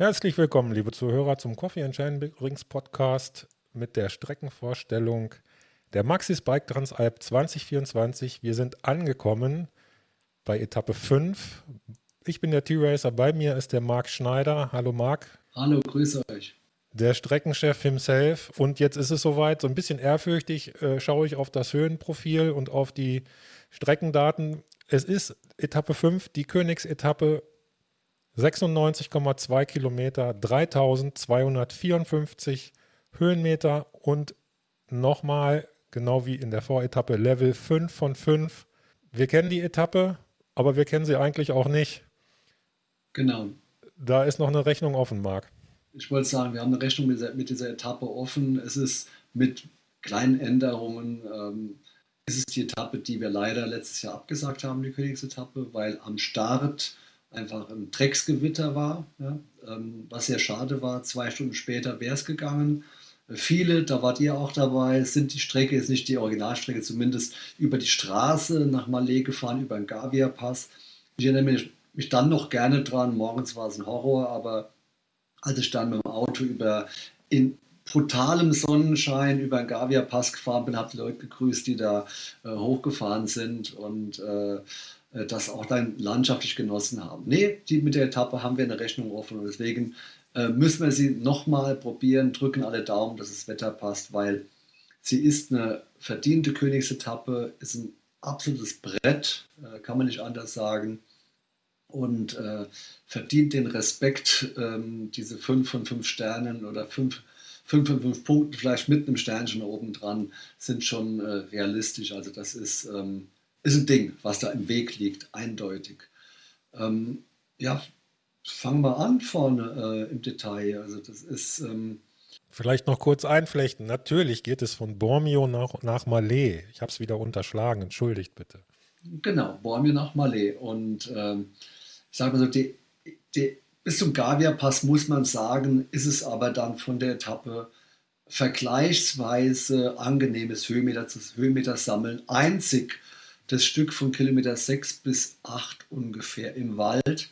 Herzlich willkommen, liebe Zuhörer, zum Coffee and Chain Rings Podcast mit der Streckenvorstellung der Maxis Bike Transalp 2024. Wir sind angekommen bei Etappe 5. Ich bin der T-Racer, bei mir ist der Marc Schneider. Hallo Marc. Hallo, grüße euch. Der Streckenchef himself. Und jetzt ist es soweit, so ein bisschen ehrfürchtig äh, schaue ich auf das Höhenprofil und auf die Streckendaten. Es ist Etappe 5, die Königsetappe 96,2 Kilometer, 3254 Höhenmeter und nochmal, genau wie in der Voretappe, Level 5 von 5. Wir kennen die Etappe, aber wir kennen sie eigentlich auch nicht. Genau. Da ist noch eine Rechnung offen, Marc. Ich wollte sagen, wir haben eine Rechnung mit dieser, mit dieser Etappe offen. Es ist mit kleinen Änderungen, ähm, ist es die Etappe, die wir leider letztes Jahr abgesagt haben, die Königsetappe, weil am Start einfach ein Drecksgewitter war, ja, ähm, was sehr schade war. Zwei Stunden später wäre es gegangen. Viele, da wart ihr auch dabei, sind die Strecke, ist nicht die Originalstrecke, zumindest über die Straße nach Malé gefahren, über den Gavia-Pass. Ich erinnere mich, mich, dann noch gerne dran, morgens war es ein Horror, aber als ich dann mit dem Auto über in brutalem Sonnenschein über den Gavia-Pass gefahren bin, habe die Leute gegrüßt, die da äh, hochgefahren sind und äh, äh, das auch dann landschaftlich genossen haben. Nee, die, mit der Etappe haben wir eine Rechnung offen und deswegen äh, müssen wir sie nochmal probieren, drücken alle Daumen, dass das Wetter passt, weil sie ist eine verdiente Königsetappe, ist ein absolutes Brett, äh, kann man nicht anders sagen und äh, verdient den Respekt, ähm, diese 5 von 5 Sternen oder 5 5 von 5 Punkten, vielleicht mit einem Sternchen oben dran, sind schon äh, realistisch. Also das ist ähm, ist ein Ding, was da im Weg liegt, eindeutig. Ähm, ja, fangen wir an vorne äh, im Detail. Also das ist. Ähm, Vielleicht noch kurz einflechten. Natürlich geht es von Bormio nach, nach Malé. Ich habe es wieder unterschlagen. Entschuldigt bitte. Genau, Bormio nach Malé. Und ähm, ich sage mal so, die, die, bis zum Gavia-Pass muss man sagen, ist es aber dann von der Etappe vergleichsweise angenehmes Höhenmeter, Höhenmeter sammeln. Einzig das Stück von Kilometer 6 bis 8 ungefähr im Wald,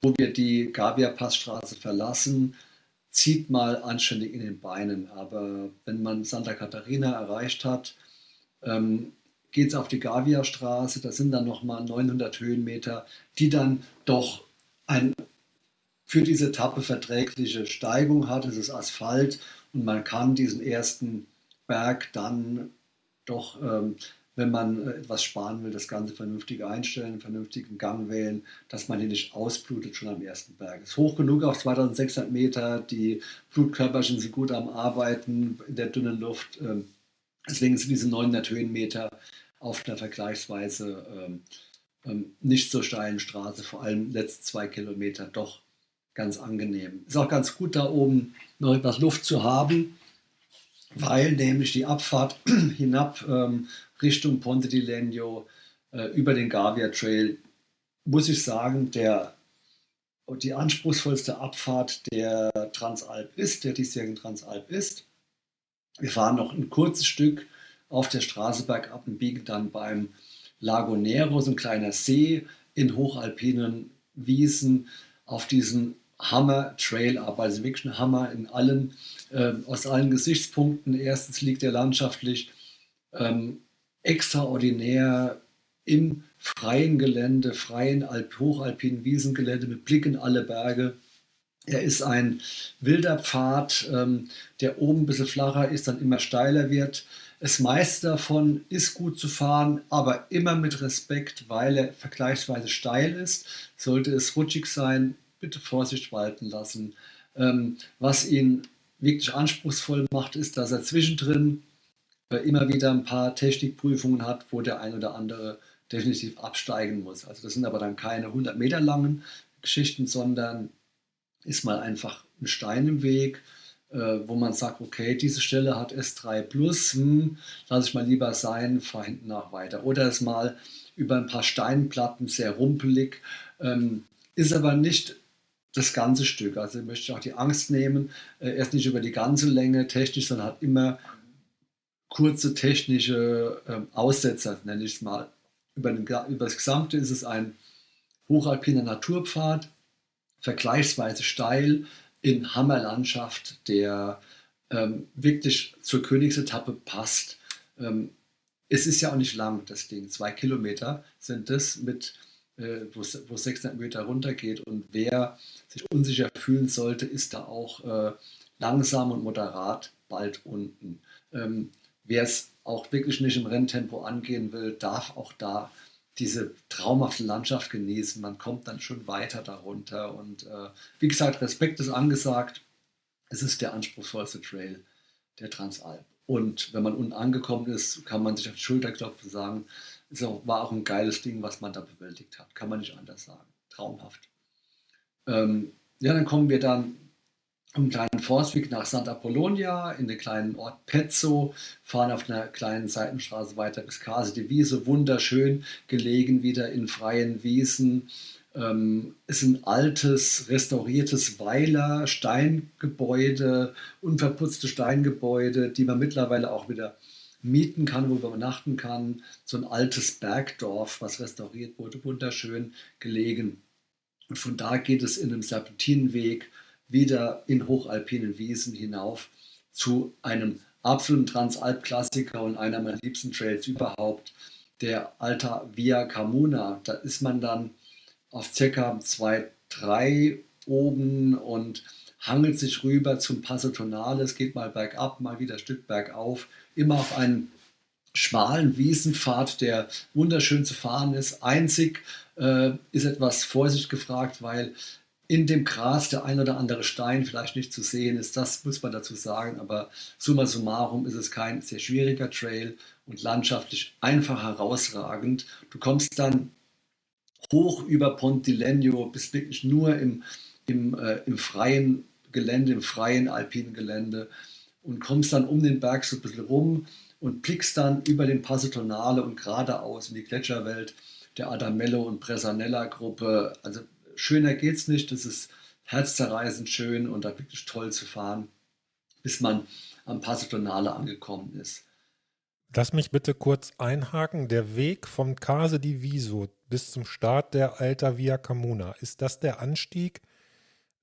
wo wir die Gavia-Passstraße verlassen, zieht mal anständig in den Beinen. Aber wenn man Santa Catarina erreicht hat, ähm, geht es auf die Gavia-Straße. Das sind dann nochmal 900 Höhenmeter, die dann doch ein für diese Etappe verträgliche Steigung hat. Es ist Asphalt und man kann diesen ersten Berg dann doch ähm, wenn man äh, etwas sparen will, das Ganze vernünftig einstellen, einen vernünftigen Gang wählen, dass man hier nicht ausblutet schon am ersten Berg. Es ist hoch genug auf 2600 Meter, die Blutkörperchen sind gut am Arbeiten in der dünnen Luft. Ähm, deswegen sind diese 900 Höhenmeter auf einer vergleichsweise ähm, ähm, nicht so steilen Straße, vor allem letzten zwei Kilometer, doch ganz angenehm. Ist auch ganz gut, da oben noch etwas Luft zu haben, weil nämlich die Abfahrt hinab Richtung Ponte di Legno äh, über den Gavia Trail, muss ich sagen, der, die anspruchsvollste Abfahrt der Transalp ist, der diesjährigen Transalp ist. Wir fahren noch ein kurzes Stück auf der Straße bergab und biegen dann beim Lago Nero, so ein kleiner See in hochalpinen Wiesen, auf diesen Hammer Trail ab. Also wirklich ein Hammer in allen, äh, aus allen Gesichtspunkten. Erstens liegt er landschaftlich ähm, extraordinär im freien Gelände, freien Alp, hochalpinen Wiesengelände mit Blick in alle Berge. Er ist ein wilder Pfad, ähm, der oben ein bisschen flacher ist, dann immer steiler wird. Das meiste davon ist gut zu fahren, aber immer mit Respekt, weil er vergleichsweise steil ist. Sollte es rutschig sein, bitte Vorsicht walten lassen. Ähm, was ihn wirklich anspruchsvoll macht, ist, dass er zwischendrin immer wieder ein paar Technikprüfungen hat, wo der ein oder andere definitiv absteigen muss. Also das sind aber dann keine 100 Meter langen Geschichten, sondern ist mal einfach ein Stein im Weg, äh, wo man sagt, okay, diese Stelle hat S3 plus, hm, lasse ich mal lieber sein, fahre hinten nach weiter. Oder ist mal über ein paar Steinplatten sehr rumpelig, ähm, ist aber nicht das ganze Stück. Also möchte ich auch die Angst nehmen, äh, erst nicht über die ganze Länge technisch, sondern hat immer kurze technische ähm, Aussetzer, nenne ich es mal. Über, den, über das Gesamte ist es ein hochalpiner Naturpfad, vergleichsweise steil in Hammerlandschaft, der ähm, wirklich zur Königsetappe passt. Ähm, es ist ja auch nicht lang, das Ding. Zwei Kilometer sind es, äh, wo, wo 600 Meter runtergeht. Und wer sich unsicher fühlen sollte, ist da auch äh, langsam und moderat bald unten. Ähm, wer es auch wirklich nicht im Renntempo angehen will, darf auch da diese traumhafte Landschaft genießen. Man kommt dann schon weiter darunter. Und äh, wie gesagt, Respekt ist angesagt. Es ist der anspruchsvollste Trail der Transalp. Und wenn man unten angekommen ist, kann man sich auf die Schulter klopfen und sagen, es war auch ein geiles Ding, was man da bewältigt hat. Kann man nicht anders sagen. Traumhaft. Ähm, ja, dann kommen wir dann einen kleinen Forstweg nach Santa Polonia in den kleinen Ort Pezzo, fahren auf einer kleinen Seitenstraße weiter bis Case di Wiese, wunderschön gelegen wieder in freien Wiesen. Ähm, ist ein altes, restauriertes Weiler, Steingebäude, unverputzte Steingebäude, die man mittlerweile auch wieder mieten kann, wo man übernachten kann. So ein altes Bergdorf, was restauriert wurde, wunderschön gelegen. Und von da geht es in einem Serpentinenweg wieder in hochalpinen Wiesen hinauf zu einem absoluten Transalp-Klassiker und einer meiner liebsten Trails überhaupt, der Alta Via Camuna. Da ist man dann auf ca. 2,3 oben und hangelt sich rüber zum Passo Tonale. Es geht mal bergab, mal wieder ein Stück bergauf, immer auf einen schmalen Wiesenpfad, der wunderschön zu fahren ist. Einzig äh, ist etwas Vorsicht gefragt, weil in dem Gras der ein oder andere Stein vielleicht nicht zu sehen ist. Das muss man dazu sagen. Aber summa summarum ist es kein sehr schwieriger Trail und landschaftlich einfach herausragend. Du kommst dann hoch über Pontilegno, bist wirklich nur im, im, äh, im freien Gelände, im freien alpinen Gelände und kommst dann um den Berg so ein bisschen rum und blickst dann über den Passo Tonale und geradeaus in die Gletscherwelt der Adamello und Presanella Gruppe. Also schöner geht's nicht. Das ist herzzerreißend schön und da wirklich toll zu fahren, bis man am Passo Tonale angekommen ist. Lass mich bitte kurz einhaken. Der Weg vom Case di Viso bis zum Start der Alta Via Camuna, ist das der Anstieg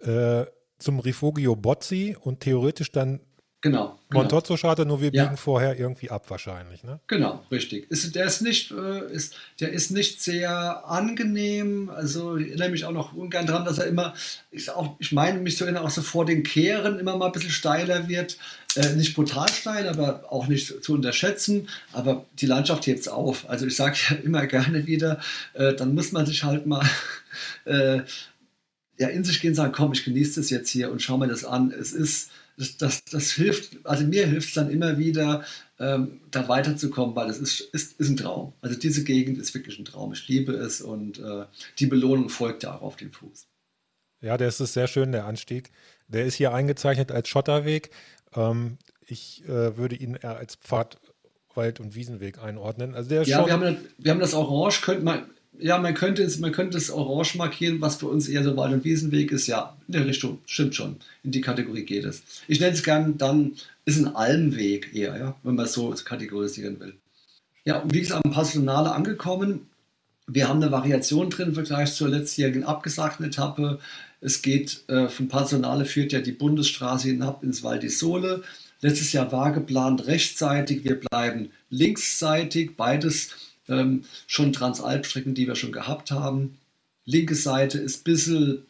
äh, zum Rifugio Bozzi und theoretisch dann Genau. genau. Montozzo-Scharte, nur wir ja. biegen vorher irgendwie ab wahrscheinlich, ne? Genau, richtig. Ist, der, ist nicht, äh, ist, der ist nicht sehr angenehm. Also ich erinnere mich auch noch ungern daran, dass er immer, ich, auch, ich meine mich zu erinnern, auch so vor den Kehren immer mal ein bisschen steiler wird. Äh, nicht brutal steil, aber auch nicht zu unterschätzen. Aber die Landschaft hebt es auf. Also ich sage ja immer gerne wieder, äh, dann muss man sich halt mal äh, ja, in sich gehen und sagen, komm, ich genieße das jetzt hier und schau mir das an. Es ist das, das, das hilft, also mir hilft es dann immer wieder, ähm, da weiterzukommen, weil es ist, ist, ist ein Traum. Also diese Gegend ist wirklich ein Traum. Ich liebe es und äh, die Belohnung folgt ja auch auf den Fuß. Ja, der ist sehr schön, der Anstieg. Der ist hier eingezeichnet als Schotterweg. Ähm, ich äh, würde ihn eher als Pfad, Wald- und Wiesenweg einordnen. Also der ja, wir haben, wir haben das Orange, könnte man, ja, man könnte, es, man könnte es orange markieren, was für uns eher so Wald- und Wiesenweg ist. Ja, in der Richtung, stimmt schon. In die Kategorie geht es. Ich nenne es gern, dann ist ein Almweg eher, ja, wenn man es so kategorisieren will. Ja, und wie gesagt, am Passionale angekommen. Wir haben eine Variation drin im Vergleich zur letztjährigen abgesagten Etappe. Es geht äh, von Passionale führt ja die Bundesstraße hinab ins Val di Sole. Letztes Jahr war geplant rechtsseitig, wir bleiben linksseitig, beides ähm, schon Transalpstrecken, die wir schon gehabt haben. Linke Seite ist ein bisschen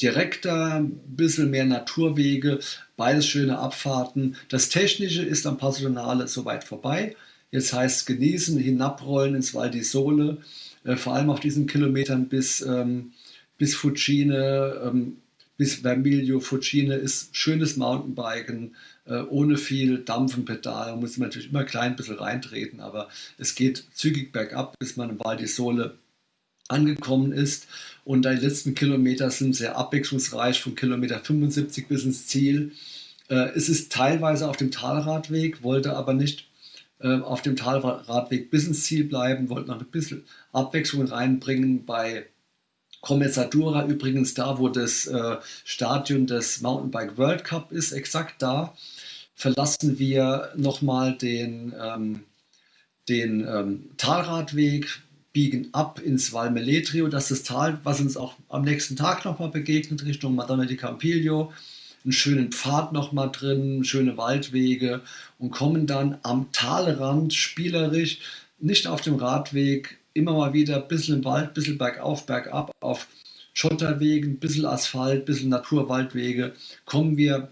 direkter, ein bisschen mehr Naturwege, beides schöne Abfahrten. Das Technische ist am Passionale soweit vorbei. Jetzt heißt genießen, hinabrollen ins Val di Sole, äh, vor allem auf diesen Kilometern bis, ähm, bis Fucine, ähm, bis Vermiglio Fucine ist schönes Mountainbiken, ohne viel Dampf im Pedal. Man muss natürlich immer klein ein bisschen reintreten, aber es geht zügig bergab, bis man im Val di angekommen ist. Und die letzten Kilometer sind sehr abwechslungsreich, von Kilometer 75 bis ins Ziel. Äh, es ist teilweise auf dem Talradweg, wollte aber nicht äh, auf dem Talradweg bis ins Ziel bleiben, wollte noch ein bisschen Abwechslung reinbringen bei Commesadura übrigens da, wo das äh, Stadion des Mountainbike World Cup ist, exakt da verlassen wir nochmal den, ähm, den ähm, Talradweg, biegen ab ins Val Meletrio, das ist das Tal, was uns auch am nächsten Tag nochmal begegnet, Richtung Madonna di Campiglio. Einen schönen Pfad nochmal drin, schöne Waldwege und kommen dann am Talrand spielerisch, nicht auf dem Radweg, immer mal wieder ein bisschen im Wald, ein bisschen bergauf, bergab, auf Schotterwegen, ein bisschen Asphalt, ein bisschen Naturwaldwege, kommen wir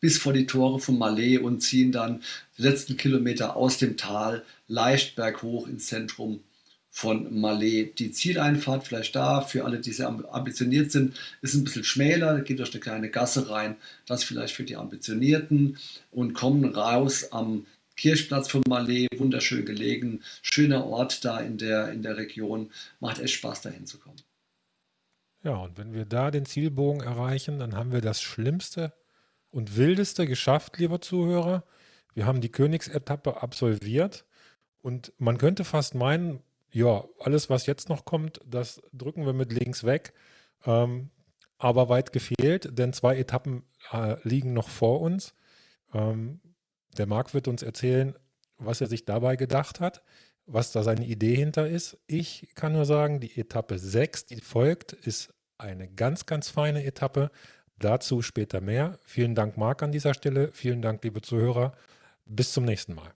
bis vor die Tore von Malé und ziehen dann die letzten Kilometer aus dem Tal leicht berghoch ins Zentrum von Malé. Die Zieleinfahrt vielleicht da, für alle, die sehr ambitioniert sind, ist ein bisschen schmäler, geht durch eine kleine Gasse rein, das vielleicht für die Ambitionierten und kommen raus am Kirchplatz von Malé, wunderschön gelegen, schöner Ort da in der, in der Region, macht echt Spaß dahin zu kommen. Ja, und wenn wir da den Zielbogen erreichen, dann haben wir das Schlimmste und Wildeste geschafft, lieber Zuhörer. Wir haben die Königsetappe absolviert und man könnte fast meinen, ja, alles, was jetzt noch kommt, das drücken wir mit links weg. Ähm, aber weit gefehlt, denn zwei Etappen äh, liegen noch vor uns. Ähm, der Marc wird uns erzählen, was er sich dabei gedacht hat, was da seine Idee hinter ist. Ich kann nur sagen, die Etappe 6, die folgt, ist eine ganz, ganz feine Etappe. Dazu später mehr. Vielen Dank, Marc, an dieser Stelle. Vielen Dank, liebe Zuhörer. Bis zum nächsten Mal.